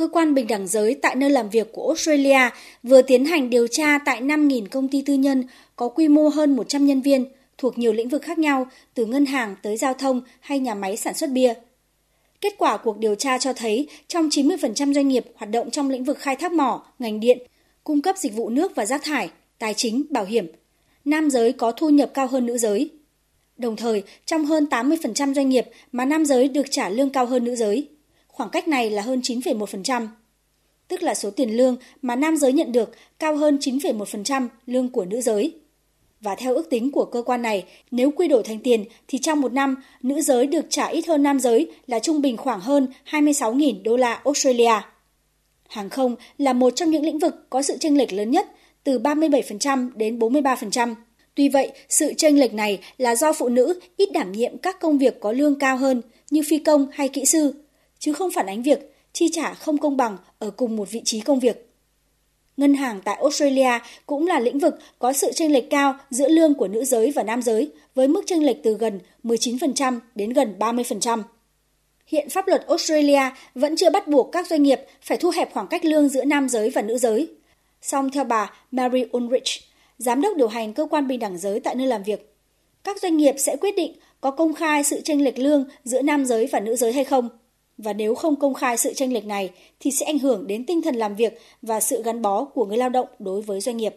cơ quan bình đẳng giới tại nơi làm việc của Australia vừa tiến hành điều tra tại 5.000 công ty tư nhân có quy mô hơn 100 nhân viên thuộc nhiều lĩnh vực khác nhau, từ ngân hàng tới giao thông hay nhà máy sản xuất bia. Kết quả cuộc điều tra cho thấy trong 90% doanh nghiệp hoạt động trong lĩnh vực khai thác mỏ, ngành điện, cung cấp dịch vụ nước và rác thải, tài chính, bảo hiểm, nam giới có thu nhập cao hơn nữ giới. Đồng thời, trong hơn 80% doanh nghiệp mà nam giới được trả lương cao hơn nữ giới. Khoảng cách này là hơn 9,1%. Tức là số tiền lương mà nam giới nhận được cao hơn 9,1% lương của nữ giới. Và theo ước tính của cơ quan này, nếu quy đổi thành tiền thì trong một năm, nữ giới được trả ít hơn nam giới là trung bình khoảng hơn 26.000 đô la Australia. Hàng không là một trong những lĩnh vực có sự chênh lệch lớn nhất, từ 37% đến 43%. Tuy vậy, sự chênh lệch này là do phụ nữ ít đảm nhiệm các công việc có lương cao hơn như phi công hay kỹ sư, chứ không phản ánh việc chi trả không công bằng ở cùng một vị trí công việc. Ngân hàng tại Australia cũng là lĩnh vực có sự chênh lệch cao giữa lương của nữ giới và nam giới, với mức chênh lệch từ gần 19% đến gần 30%. Hiện pháp luật Australia vẫn chưa bắt buộc các doanh nghiệp phải thu hẹp khoảng cách lương giữa nam giới và nữ giới. Song theo bà Mary Ulrich, giám đốc điều hành cơ quan bình đẳng giới tại nơi làm việc, các doanh nghiệp sẽ quyết định có công khai sự chênh lệch lương giữa nam giới và nữ giới hay không và nếu không công khai sự tranh lệch này, thì sẽ ảnh hưởng đến tinh thần làm việc và sự gắn bó của người lao động đối với doanh nghiệp.